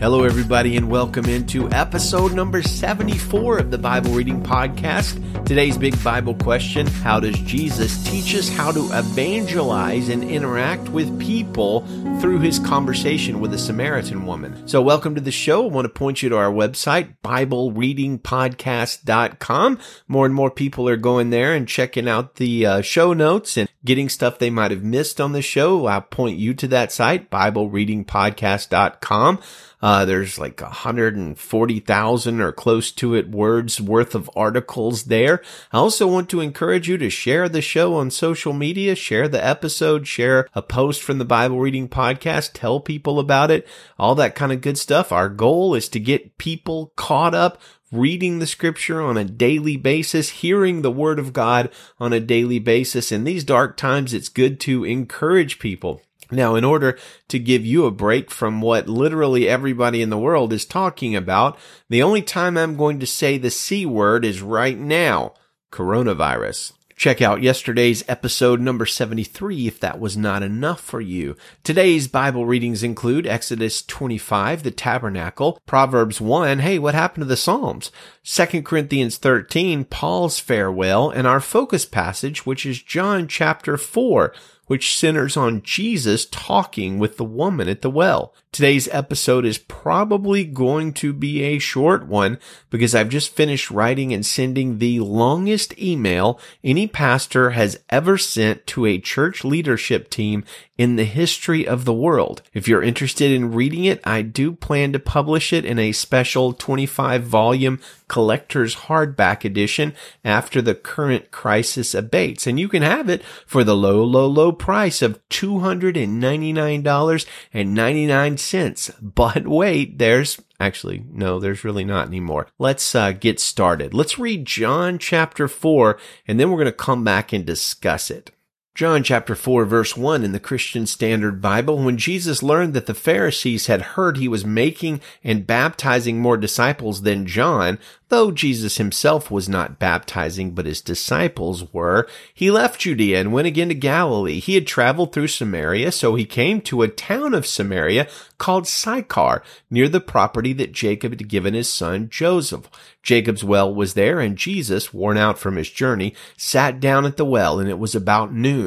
Hello, everybody, and welcome into episode number 74 of the Bible Reading Podcast. Today's big Bible question How does Jesus teach us how to evangelize and interact with people through his conversation with a Samaritan woman? So, welcome to the show. I want to point you to our website, BibleReadingPodcast.com. More and more people are going there and checking out the uh, show notes and getting stuff they might have missed on the show. I'll point you to that site, BibleReadingPodcast.com. Uh, there's like 140,000 or close to it words worth of articles there. I also want to encourage you to share the show on social media, share the episode, share a post from the Bible reading podcast, tell people about it, all that kind of good stuff. Our goal is to get people caught up reading the scripture on a daily basis, hearing the word of God on a daily basis. In these dark times, it's good to encourage people now, in order to give you a break from what literally everybody in the world is talking about, the only time I'm going to say the C word is right now. Coronavirus. Check out yesterday's episode number 73 if that was not enough for you. Today's Bible readings include Exodus 25, the tabernacle, Proverbs 1, hey, what happened to the Psalms? 2 Corinthians 13, Paul's farewell, and our focus passage, which is John chapter 4, which centers on Jesus talking with the woman at the well. Today's episode is probably going to be a short one because I've just finished writing and sending the longest email any pastor has ever sent to a church leadership team in the history of the world. If you're interested in reading it, I do plan to publish it in a special 25 volume collector's hardback edition after the current crisis abates. And you can have it for the low, low, low price of $299.99. But wait, there's Actually, no, there's really not anymore. Let's uh, get started. Let's read John chapter 4, and then we're going to come back and discuss it. John chapter 4 verse 1 in the Christian Standard Bible, when Jesus learned that the Pharisees had heard he was making and baptizing more disciples than John, though Jesus himself was not baptizing, but his disciples were, he left Judea and went again to Galilee. He had traveled through Samaria, so he came to a town of Samaria called Sychar, near the property that Jacob had given his son Joseph. Jacob's well was there, and Jesus, worn out from his journey, sat down at the well, and it was about noon.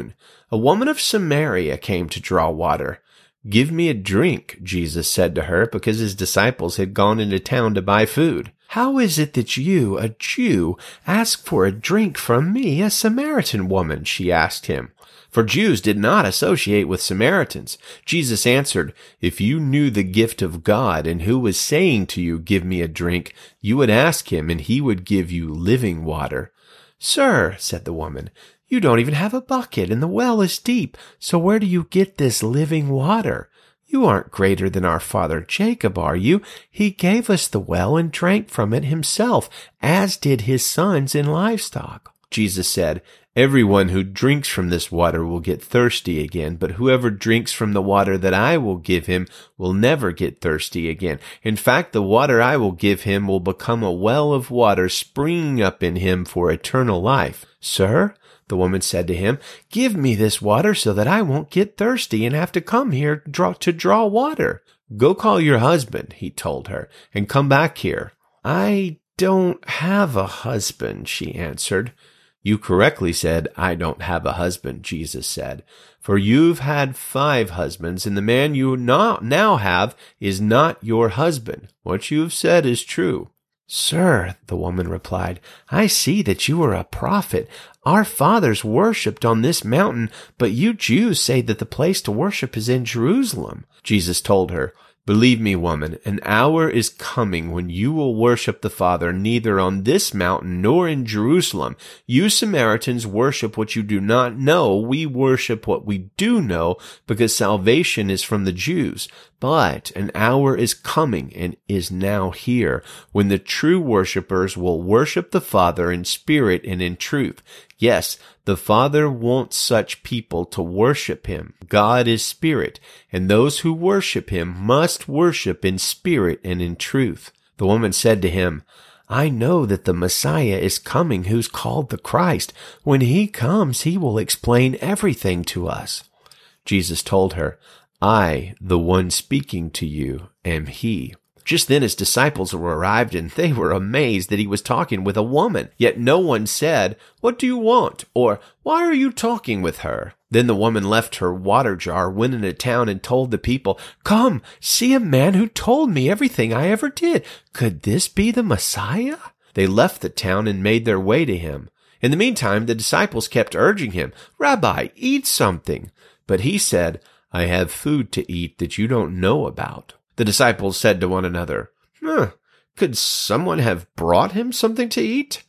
A woman of Samaria came to draw water. Give me a drink, Jesus said to her, because his disciples had gone into town to buy food. How is it that you, a Jew, ask for a drink from me, a Samaritan woman? she asked him. For Jews did not associate with Samaritans. Jesus answered, If you knew the gift of God and who was saying to you, Give me a drink, you would ask him and he would give you living water. Sir, said the woman, you don't even have a bucket and the well is deep. So where do you get this living water? You aren't greater than our father Jacob, are you? He gave us the well and drank from it himself, as did his sons and livestock. Jesus said, Everyone who drinks from this water will get thirsty again, but whoever drinks from the water that I will give him will never get thirsty again. In fact, the water I will give him will become a well of water springing up in him for eternal life. Sir, the woman said to him, Give me this water so that I won't get thirsty and have to come here to draw water. Go call your husband, he told her, and come back here. I don't have a husband, she answered. You correctly said, I don't have a husband, Jesus said. For you've had five husbands, and the man you now have is not your husband. What you have said is true. Sir, the woman replied, I see that you are a prophet. Our fathers worshipped on this mountain, but you Jews say that the place to worship is in Jerusalem. Jesus told her, Believe me, woman, an hour is coming when you will worship the Father neither on this mountain nor in Jerusalem. You Samaritans worship what you do not know. We worship what we do know because salvation is from the Jews. But an hour is coming and is now here when the true worshippers will worship the Father in spirit and in truth. Yes, the Father wants such people to worship Him. God is spirit, and those who worship Him must worship in spirit and in truth. The woman said to him, I know that the Messiah is coming who's called the Christ. When he comes, he will explain everything to us. Jesus told her, I, the one speaking to you, am he. Just then his disciples were arrived and they were amazed that he was talking with a woman. Yet no one said, What do you want? or Why are you talking with her? Then the woman left her water jar, went into town and told the people, Come, see a man who told me everything I ever did. Could this be the Messiah? They left the town and made their way to him. In the meantime, the disciples kept urging him, Rabbi, eat something. But he said, I have food to eat that you don't know about. The disciples said to one another, huh, Could someone have brought him something to eat?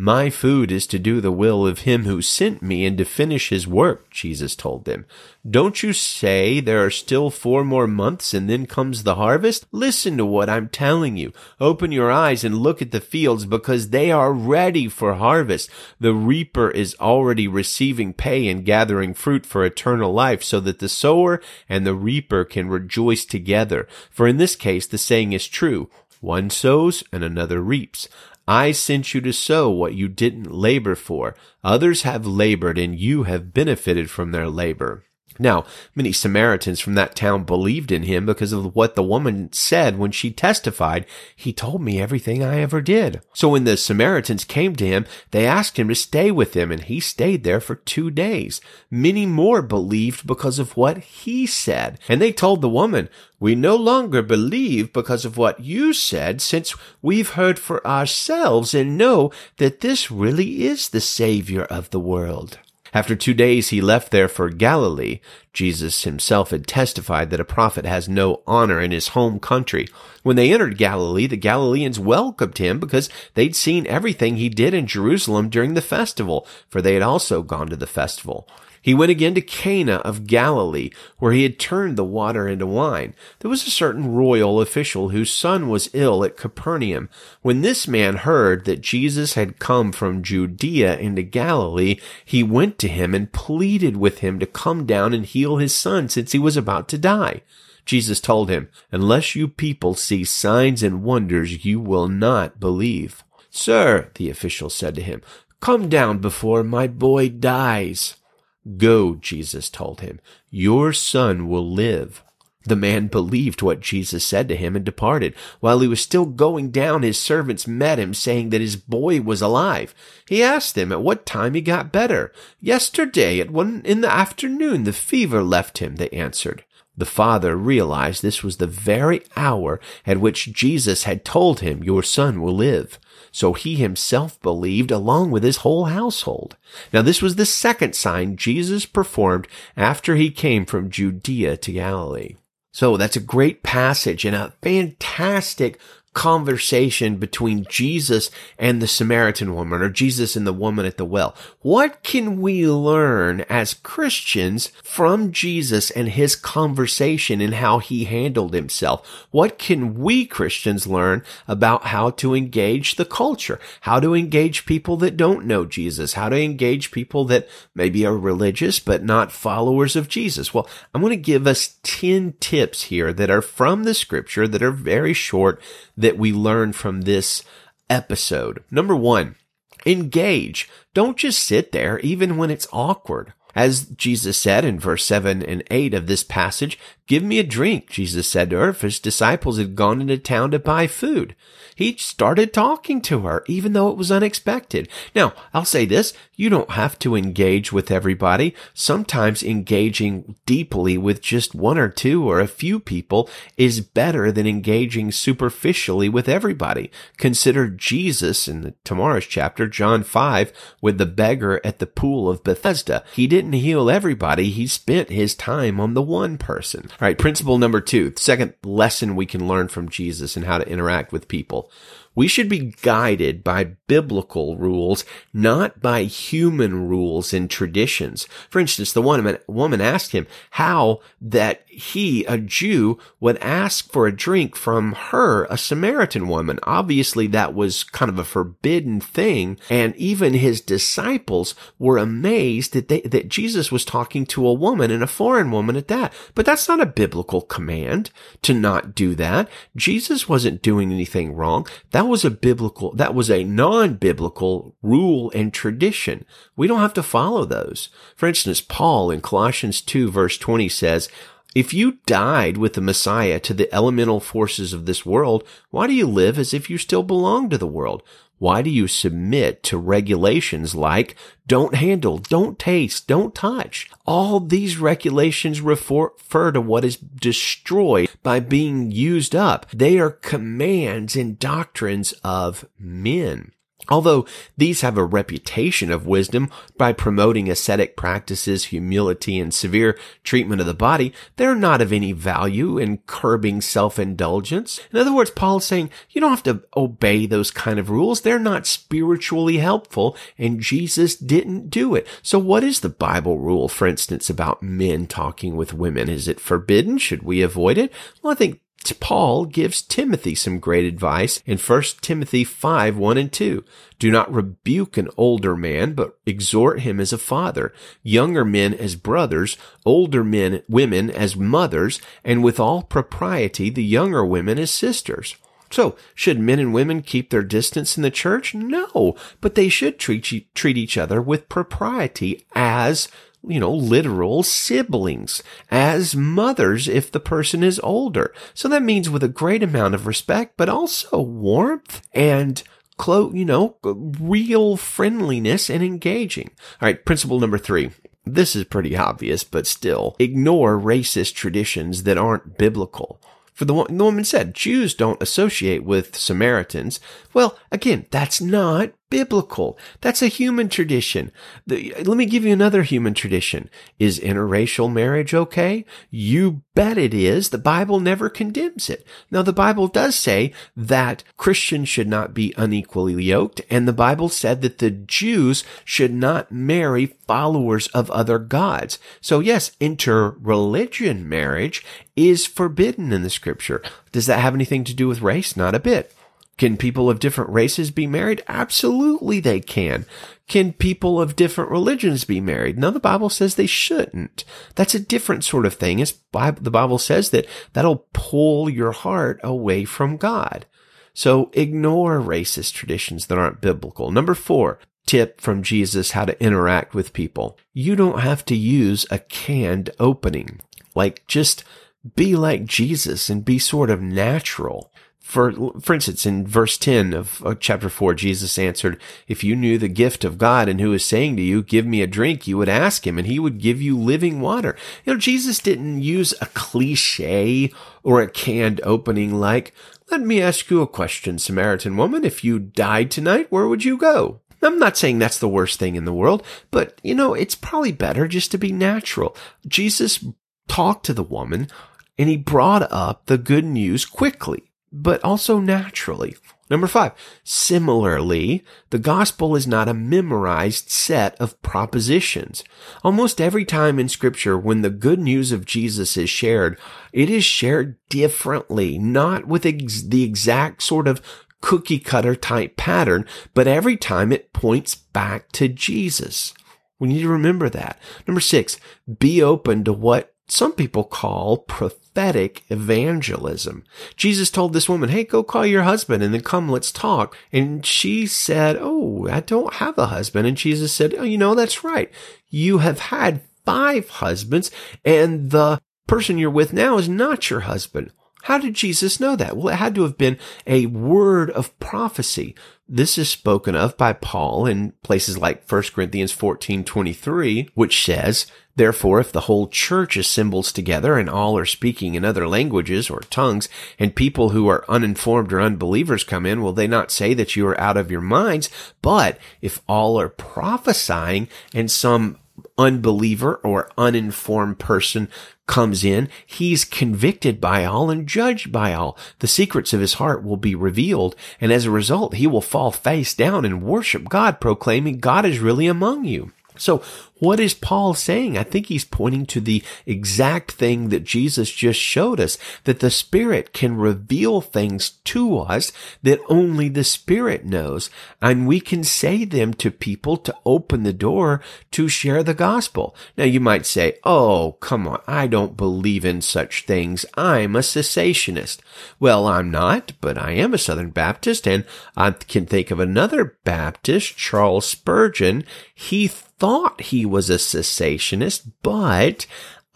My food is to do the will of him who sent me and to finish his work, Jesus told them. Don't you say there are still four more months and then comes the harvest? Listen to what I'm telling you. Open your eyes and look at the fields because they are ready for harvest. The reaper is already receiving pay and gathering fruit for eternal life so that the sower and the reaper can rejoice together. For in this case, the saying is true. One sows and another reaps. I sent you to sow what you didn't labor for. Others have labored and you have benefited from their labor. Now, many Samaritans from that town believed in him because of what the woman said when she testified, He told me everything I ever did. So when the Samaritans came to him, they asked him to stay with them, and he stayed there for two days. Many more believed because of what he said. And they told the woman, We no longer believe because of what you said, since we've heard for ourselves and know that this really is the Savior of the world. After two days, he left there for Galilee. Jesus himself had testified that a prophet has no honor in his home country. When they entered Galilee, the Galileans welcomed him because they'd seen everything he did in Jerusalem during the festival, for they had also gone to the festival. He went again to Cana of Galilee, where he had turned the water into wine. There was a certain royal official whose son was ill at Capernaum. When this man heard that Jesus had come from Judea into Galilee, he went to him and pleaded with him to come down and heal his son since he was about to die. Jesus told him, Unless you people see signs and wonders, you will not believe. Sir, the official said to him, come down before my boy dies. Go, Jesus told him, your son will live. The man believed what Jesus said to him and departed. While he was still going down, his servants met him, saying that his boy was alive. He asked them at what time he got better. Yesterday, at one in the afternoon, the fever left him, they answered. The father realized this was the very hour at which Jesus had told him, Your son will live. So he himself believed along with his whole household. Now this was the second sign Jesus performed after he came from Judea to Galilee. So that's a great passage and a fantastic conversation between Jesus and the Samaritan woman or Jesus and the woman at the well. What can we learn as Christians from Jesus and his conversation and how he handled himself? What can we Christians learn about how to engage the culture? How to engage people that don't know Jesus? How to engage people that maybe are religious but not followers of Jesus? Well, I'm going to give us 10 tips here that are from the scripture that are very short that we learn from this episode. Number one, engage. Don't just sit there even when it's awkward. As Jesus said in verse 7 and 8 of this passage, give me a drink, Jesus said to her if his disciples had gone into town to buy food. He started talking to her, even though it was unexpected. Now, I'll say this, you don't have to engage with everybody. Sometimes engaging deeply with just one or two or a few people is better than engaging superficially with everybody. Consider Jesus in tomorrow's chapter, John 5, with the beggar at the pool of Bethesda. He didn't heal everybody. He spent his time on the one person. All right. Principle number two, second lesson we can learn from Jesus and how to interact with people. We should be guided by biblical rules, not by human rules and traditions. For instance, the one woman asked him how that he, a Jew, would ask for a drink from her, a Samaritan woman. Obviously, that was kind of a forbidden thing. And even his disciples were amazed that they, that Jesus was talking to a woman and a foreign woman at that. But that's not a biblical command to not do that. Jesus wasn't doing anything wrong. That was a biblical, that was a non-biblical rule and tradition. We don't have to follow those. For instance, Paul in Colossians 2 verse 20 says, If you died with the Messiah to the elemental forces of this world, why do you live as if you still belong to the world? Why do you submit to regulations like don't handle, don't taste, don't touch? All these regulations refer to what is destroyed by being used up. They are commands and doctrines of men. Although these have a reputation of wisdom by promoting ascetic practices, humility, and severe treatment of the body, they're not of any value in curbing self-indulgence. In other words, Paul is saying you don't have to obey those kind of rules. They're not spiritually helpful, and Jesus didn't do it. So what is the Bible rule, for instance, about men talking with women? Is it forbidden? Should we avoid it? Well, I think Paul gives Timothy some great advice in 1 Timothy 5, 1 and 2. Do not rebuke an older man, but exhort him as a father, younger men as brothers, older men, women as mothers, and with all propriety, the younger women as sisters. So, should men and women keep their distance in the church? No, but they should treat, treat each other with propriety as you know, literal siblings as mothers if the person is older. So that means with a great amount of respect, but also warmth and clo- you know, real friendliness and engaging. All right. Principle number three. This is pretty obvious, but still ignore racist traditions that aren't biblical. For the, the woman said, Jews don't associate with Samaritans. Well, again, that's not biblical. That's a human tradition. The, let me give you another human tradition. Is interracial marriage okay? You bet it is. The Bible never condemns it. Now, the Bible does say that Christians should not be unequally yoked, and the Bible said that the Jews should not marry followers of other gods. So yes, interreligion marriage is forbidden in the scripture. Does that have anything to do with race? Not a bit. Can people of different races be married? Absolutely they can. Can people of different religions be married? No, the Bible says they shouldn't. That's a different sort of thing. It's, the Bible says that that'll pull your heart away from God. So ignore racist traditions that aren't biblical. Number four, tip from Jesus how to interact with people. You don't have to use a canned opening. Like just be like Jesus and be sort of natural. For, for instance, in verse 10 of chapter 4, Jesus answered, If you knew the gift of God and who is saying to you, Give me a drink, you would ask him, and he would give you living water. You know, Jesus didn't use a cliche or a canned opening like, Let me ask you a question, Samaritan woman. If you died tonight, where would you go? I'm not saying that's the worst thing in the world, but you know, it's probably better just to be natural. Jesus talked to the woman and he brought up the good news quickly but also naturally. Number five, similarly, the gospel is not a memorized set of propositions. Almost every time in scripture when the good news of Jesus is shared, it is shared differently, not with ex- the exact sort of cookie cutter type pattern, but every time it points back to Jesus. We need to remember that. Number six, be open to what some people call prophetic evangelism. Jesus told this woman, Hey, go call your husband and then come, let's talk. And she said, Oh, I don't have a husband. And Jesus said, Oh, you know, that's right. You have had five husbands and the person you're with now is not your husband. How did Jesus know that? Well, it had to have been a word of prophecy. This is spoken of by Paul in places like 1 Corinthians 14, 23, which says, Therefore, if the whole church assembles together and all are speaking in other languages or tongues, and people who are uninformed or unbelievers come in, will they not say that you are out of your minds? But if all are prophesying and some unbeliever or uninformed person comes in, he's convicted by all and judged by all. The secrets of his heart will be revealed, and as a result, he will fall face down and worship God, proclaiming God is really among you. So what is Paul saying? I think he's pointing to the exact thing that Jesus just showed us, that the Spirit can reveal things to us that only the Spirit knows. And we can say them to people to open the door to share the gospel. Now you might say, Oh, come on. I don't believe in such things. I'm a cessationist. Well, I'm not, but I am a Southern Baptist and I can think of another Baptist, Charles Spurgeon. He thought he was a cessationist, but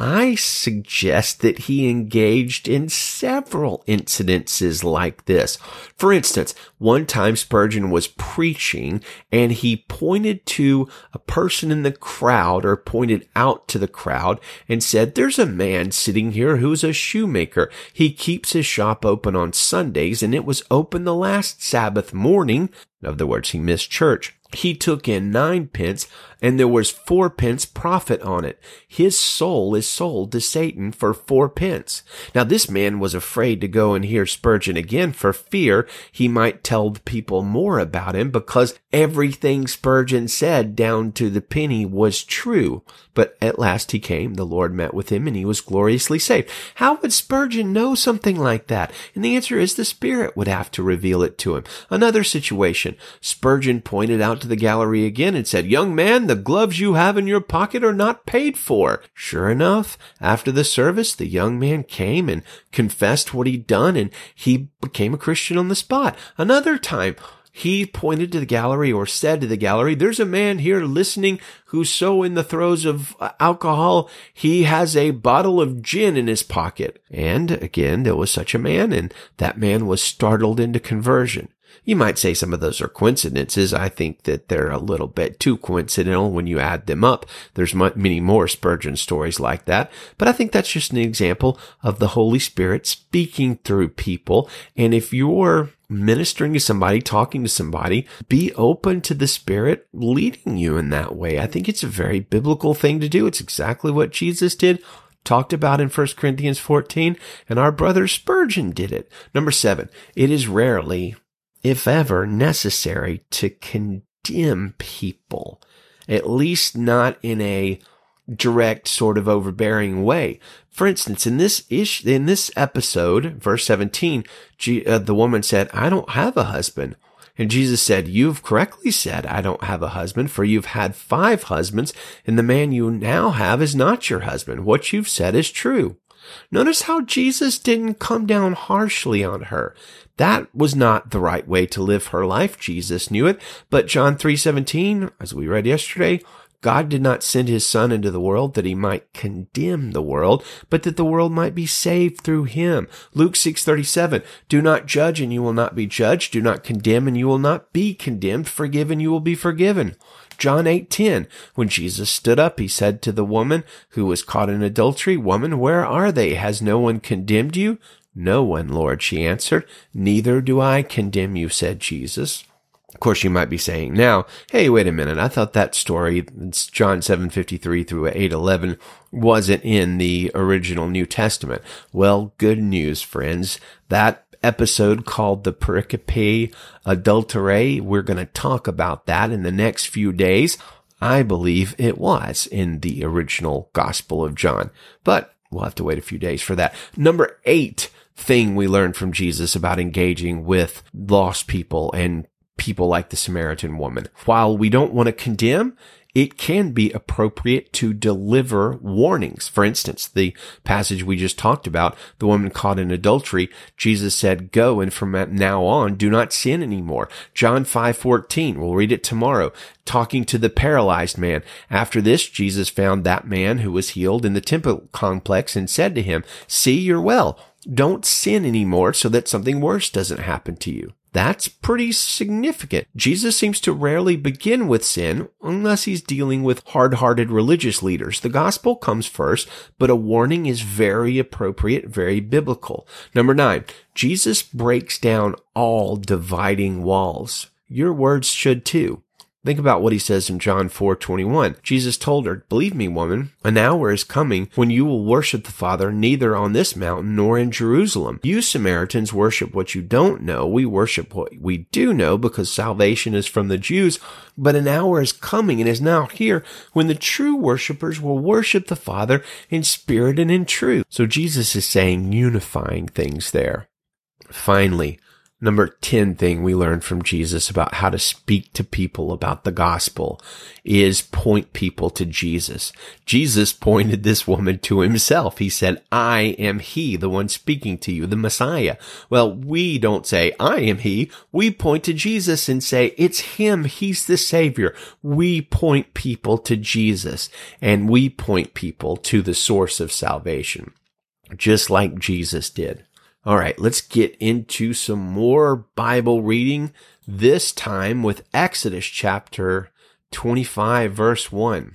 I suggest that he engaged in several incidences like this. For instance, one time Spurgeon was preaching and he pointed to a person in the crowd or pointed out to the crowd and said, there's a man sitting here who's a shoemaker. He keeps his shop open on Sundays and it was open the last Sabbath morning. In other words, he missed church. He took in nine pence and there was four pence profit on it. His soul is sold to Satan for four pence. Now this man was afraid to go and hear Spurgeon again for fear he might tell the people more about him because everything Spurgeon said down to the penny was true. But at last he came, the Lord met with him and he was gloriously saved. How would Spurgeon know something like that? And the answer is the Spirit would have to reveal it to him. Another situation, Spurgeon pointed out to the gallery again and said, young man, the gloves you have in your pocket are not paid for. Sure enough, after the service, the young man came and confessed what he'd done and he became a Christian on the spot. Another time, he pointed to the gallery or said to the gallery, there's a man here listening who's so in the throes of uh, alcohol, he has a bottle of gin in his pocket. And again, there was such a man and that man was startled into conversion. You might say some of those are coincidences. I think that they're a little bit too coincidental when you add them up. There's many more Spurgeon stories like that, but I think that's just an example of the Holy Spirit speaking through people. And if you're ministering to somebody, talking to somebody, be open to the Spirit leading you in that way. I think it's a very biblical thing to do. It's exactly what Jesus did talked about in 1 Corinthians 14, and our brother Spurgeon did it. Number seven, it is rarely if ever necessary, to condemn people, at least not in a direct sort of overbearing way. For instance, in this ish, in this episode, verse 17, G, uh, the woman said, I don't have a husband. And Jesus said, you've correctly said, I don't have a husband, for you've had five husbands, and the man you now have is not your husband. What you've said is true. Notice how Jesus didn't come down harshly on her. That was not the right way to live her life. Jesus knew it. But John 3:17, as we read yesterday, God did not send his son into the world that he might condemn the world, but that the world might be saved through him. Luke 6:37, do not judge and you will not be judged, do not condemn and you will not be condemned, forgive and you will be forgiven. John 8:10 When Jesus stood up he said to the woman who was caught in adultery, "Woman, where are they? Has no one condemned you?" No one, Lord, she answered. Neither do I condemn you, said Jesus. Of course, you might be saying now, hey, wait a minute. I thought that story, John 7:53 through 8:11, wasn't in the original New Testament. Well, good news, friends. That episode called the pericope adulterae, we're going to talk about that in the next few days. I believe it was in the original Gospel of John, but we'll have to wait a few days for that. Number eight, thing we learned from Jesus about engaging with lost people and people like the Samaritan woman. While we don't want to condemn, it can be appropriate to deliver warnings. For instance, the passage we just talked about, the woman caught in adultery, Jesus said, go and from now on, do not sin anymore. John 5:14, we'll read it tomorrow, talking to the paralyzed man. After this, Jesus found that man who was healed in the temple complex and said to him, see, you're well don't sin anymore so that something worse doesn't happen to you. That's pretty significant. Jesus seems to rarely begin with sin unless he's dealing with hard-hearted religious leaders. The gospel comes first, but a warning is very appropriate, very biblical. Number nine, Jesus breaks down all dividing walls. Your words should too. Think about what he says in John 4:21. Jesus told her, "Believe me, woman, an hour is coming when you will worship the Father neither on this mountain nor in Jerusalem. You Samaritans worship what you don't know. We worship what we do know because salvation is from the Jews. But an hour is coming and is now here when the true worshipers will worship the Father in spirit and in truth." So Jesus is saying unifying things there. Finally, Number 10 thing we learned from Jesus about how to speak to people about the gospel is point people to Jesus. Jesus pointed this woman to himself. He said, I am he, the one speaking to you, the Messiah. Well, we don't say, I am he. We point to Jesus and say, it's him. He's the savior. We point people to Jesus and we point people to the source of salvation, just like Jesus did. All right, let's get into some more Bible reading, this time with Exodus chapter 25, verse 1.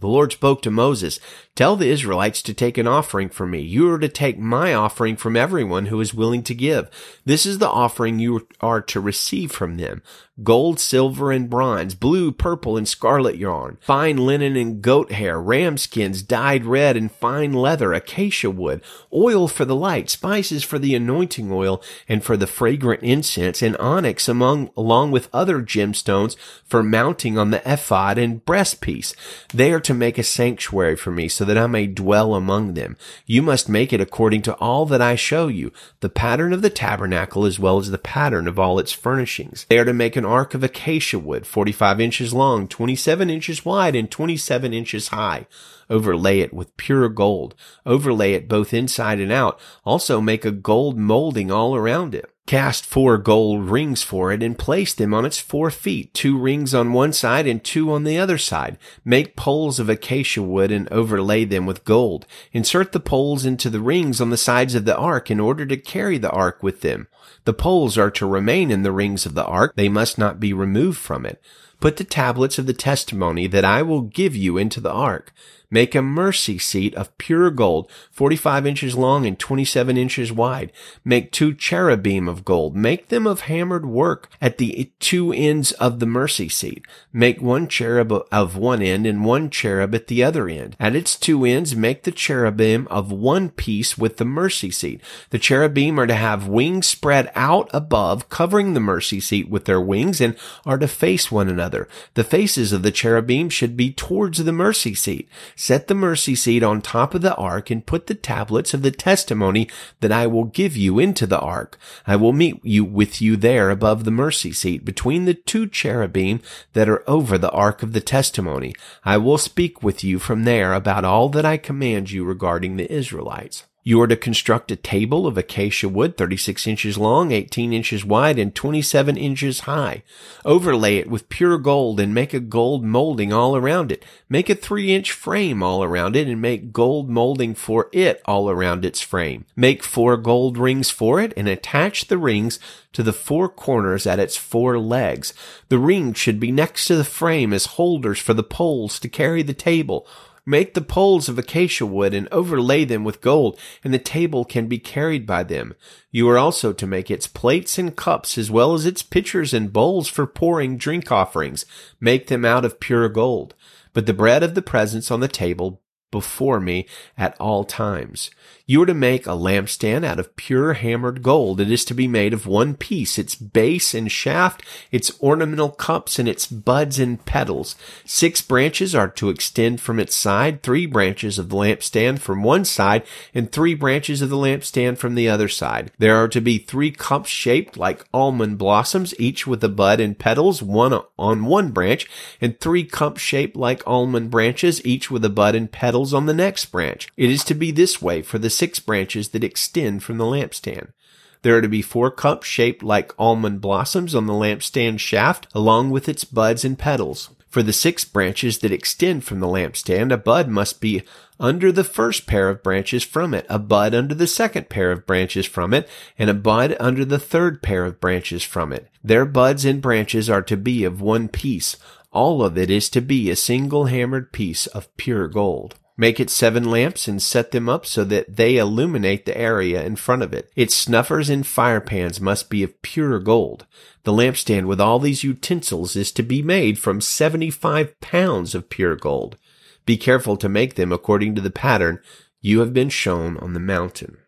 The Lord spoke to Moses, Tell the Israelites to take an offering from me. You are to take my offering from everyone who is willing to give. This is the offering you are to receive from them gold, silver, and bronze, blue, purple, and scarlet yarn, fine linen and goat hair, ram skins dyed red and fine leather, acacia wood, oil for the light, spices for the anointing oil and for the fragrant incense, and onyx among, along with other gemstones for mounting on the ephod and breastpiece. They are to make a sanctuary for me so that I may dwell among them. You must make it according to all that I show you, the pattern of the tabernacle as well as the pattern of all its furnishings. They are to make an ark of acacia wood, 45 inches long, 27 inches wide, and 27 inches high. Overlay it with pure gold. Overlay it both inside and out. Also make a gold molding all around it. Cast four gold rings for it and place them on its four feet, two rings on one side and two on the other side. Make poles of acacia wood and overlay them with gold. Insert the poles into the rings on the sides of the ark in order to carry the ark with them. The poles are to remain in the rings of the ark. They must not be removed from it. Put the tablets of the testimony that I will give you into the ark. Make a mercy seat of pure gold, 45 inches long and 27 inches wide. Make two cherubim of gold. Make them of hammered work at the two ends of the mercy seat. Make one cherub of one end and one cherub at the other end. At its two ends, make the cherubim of one piece with the mercy seat. The cherubim are to have wings spread out above, covering the mercy seat with their wings and are to face one another. The faces of the cherubim should be towards the mercy seat set the mercy seat on top of the ark and put the tablets of the testimony that I will give you into the ark. I will meet you with you there above the mercy seat between the two cherubim that are over the ark of the testimony. I will speak with you from there about all that I command you regarding the Israelites. You are to construct a table of acacia wood, 36 inches long, 18 inches wide, and 27 inches high. Overlay it with pure gold and make a gold molding all around it. Make a three inch frame all around it and make gold molding for it all around its frame. Make four gold rings for it and attach the rings to the four corners at its four legs. The rings should be next to the frame as holders for the poles to carry the table. Make the poles of acacia wood and overlay them with gold, and the table can be carried by them. You are also to make its plates and cups as well as its pitchers and bowls for pouring drink offerings. Make them out of pure gold. But the bread of the presence on the table before me at all times. You are to make a lampstand out of pure hammered gold. It is to be made of one piece, its base and shaft, its ornamental cups, and its buds and petals. Six branches are to extend from its side, three branches of the lampstand from one side, and three branches of the lampstand from the other side. There are to be three cups shaped like almond blossoms, each with a bud and petals, one on one branch, and three cups shaped like almond branches, each with a bud and petals on the next branch. It is to be this way for the six branches that extend from the lampstand. There are to be four cups shaped like almond blossoms on the lampstand shaft, along with its buds and petals. For the six branches that extend from the lampstand, a bud must be under the first pair of branches from it, a bud under the second pair of branches from it, and a bud under the third pair of branches from it. Their buds and branches are to be of one piece. All of it is to be a single hammered piece of pure gold. Make it seven lamps and set them up so that they illuminate the area in front of it. Its snuffers and fire pans must be of pure gold. The lampstand with all these utensils is to be made from 75 pounds of pure gold. Be careful to make them according to the pattern you have been shown on the mountain.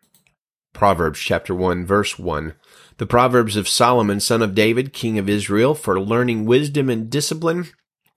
Proverbs chapter 1 verse 1. The Proverbs of Solomon son of David, king of Israel, for learning wisdom and discipline,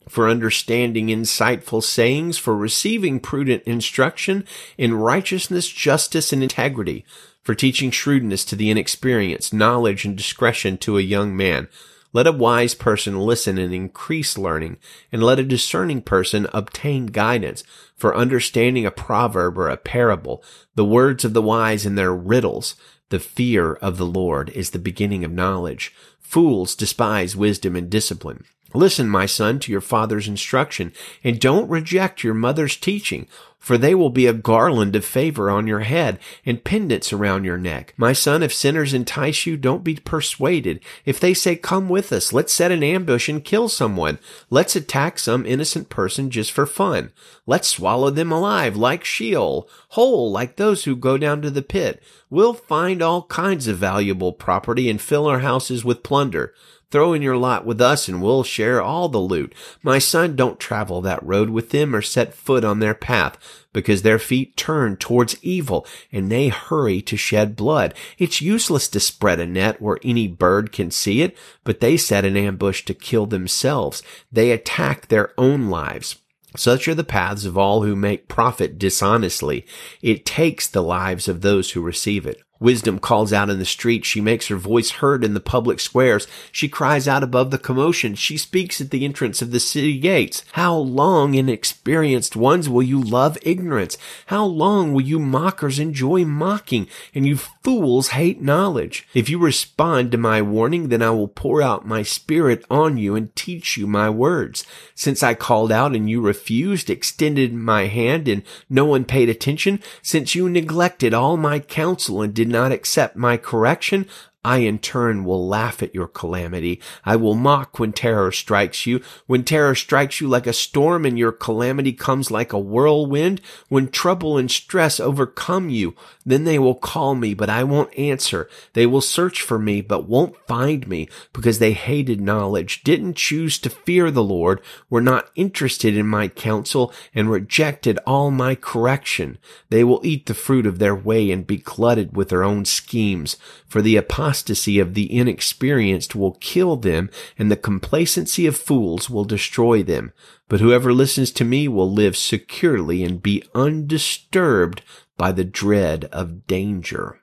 for understanding insightful sayings, for receiving prudent instruction in righteousness, justice, and integrity, for teaching shrewdness to the inexperienced, knowledge and discretion to a young man. Let a wise person listen and increase learning, and let a discerning person obtain guidance. For understanding a proverb or a parable, the words of the wise and their riddles, the fear of the Lord is the beginning of knowledge. Fools despise wisdom and discipline. Listen, my son, to your father's instruction, and don't reject your mother's teaching, for they will be a garland of favor on your head and pendants around your neck. My son, if sinners entice you, don't be persuaded. If they say, come with us, let's set an ambush and kill someone. Let's attack some innocent person just for fun. Let's swallow them alive like Sheol, whole like those who go down to the pit. We'll find all kinds of valuable property and fill our houses with plunder. Throw in your lot with us and we'll share all the loot. My son, don't travel that road with them or set foot on their path because their feet turn towards evil and they hurry to shed blood. It's useless to spread a net where any bird can see it, but they set an ambush to kill themselves. They attack their own lives. Such are the paths of all who make profit dishonestly. It takes the lives of those who receive it. Wisdom calls out in the street. She makes her voice heard in the public squares. She cries out above the commotion. She speaks at the entrance of the city gates. How long, inexperienced ones, will you love ignorance? How long will you mockers enjoy mocking and you fools hate knowledge? If you respond to my warning, then I will pour out my spirit on you and teach you my words. Since I called out and you refused, extended my hand and no one paid attention, since you neglected all my counsel and did not accept my correction, I in turn will laugh at your calamity. I will mock when terror strikes you. When terror strikes you like a storm and your calamity comes like a whirlwind, when trouble and stress overcome you, then they will call me, but I won't answer. They will search for me, but won't find me because they hated knowledge, didn't choose to fear the Lord, were not interested in my counsel and rejected all my correction. They will eat the fruit of their way and be glutted with their own schemes. For the apostle apostasy of the inexperienced will kill them, and the complacency of fools will destroy them. But whoever listens to me will live securely and be undisturbed by the dread of danger.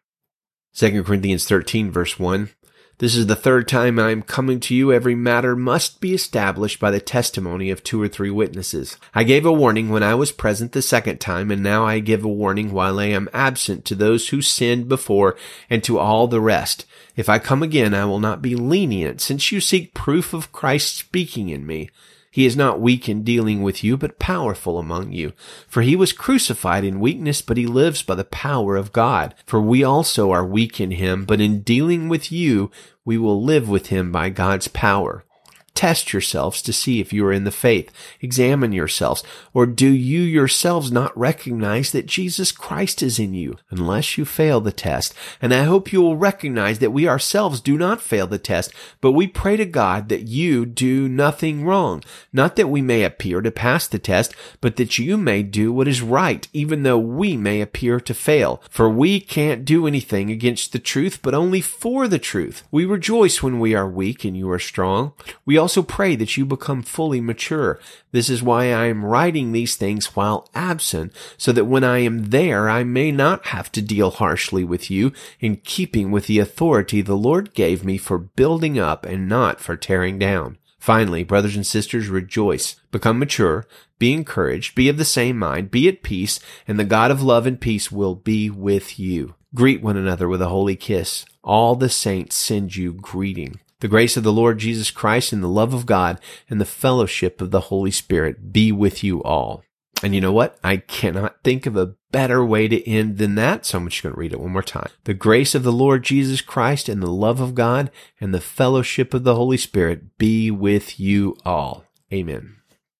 2 Corinthians 13 verse 1. This is the third time I am coming to you. Every matter must be established by the testimony of two or three witnesses. I gave a warning when I was present the second time, and now I give a warning while I am absent to those who sinned before and to all the rest. If I come again, I will not be lenient, since you seek proof of Christ speaking in me. He is not weak in dealing with you, but powerful among you. For he was crucified in weakness, but he lives by the power of God. For we also are weak in him, but in dealing with you, we will live with him by God's power. Test yourselves to see if you are in the faith. Examine yourselves. Or do you yourselves not recognize that Jesus Christ is in you unless you fail the test? And I hope you will recognize that we ourselves do not fail the test, but we pray to God that you do nothing wrong. Not that we may appear to pass the test, but that you may do what is right, even though we may appear to fail. For we can't do anything against the truth, but only for the truth. We rejoice when we are weak and you are strong. We also also pray that you become fully mature. This is why I am writing these things while absent, so that when I am there, I may not have to deal harshly with you in keeping with the authority the Lord gave me for building up and not for tearing down. Finally, brothers and sisters, rejoice, become mature, be encouraged, be of the same mind, be at peace, and the God of love and peace will be with you. Greet one another with a holy kiss. All the saints send you greeting. The grace of the Lord Jesus Christ and the love of God and the fellowship of the Holy Spirit be with you all. And you know what? I cannot think of a better way to end than that. So I'm just going to read it one more time. The grace of the Lord Jesus Christ and the love of God and the fellowship of the Holy Spirit be with you all. Amen.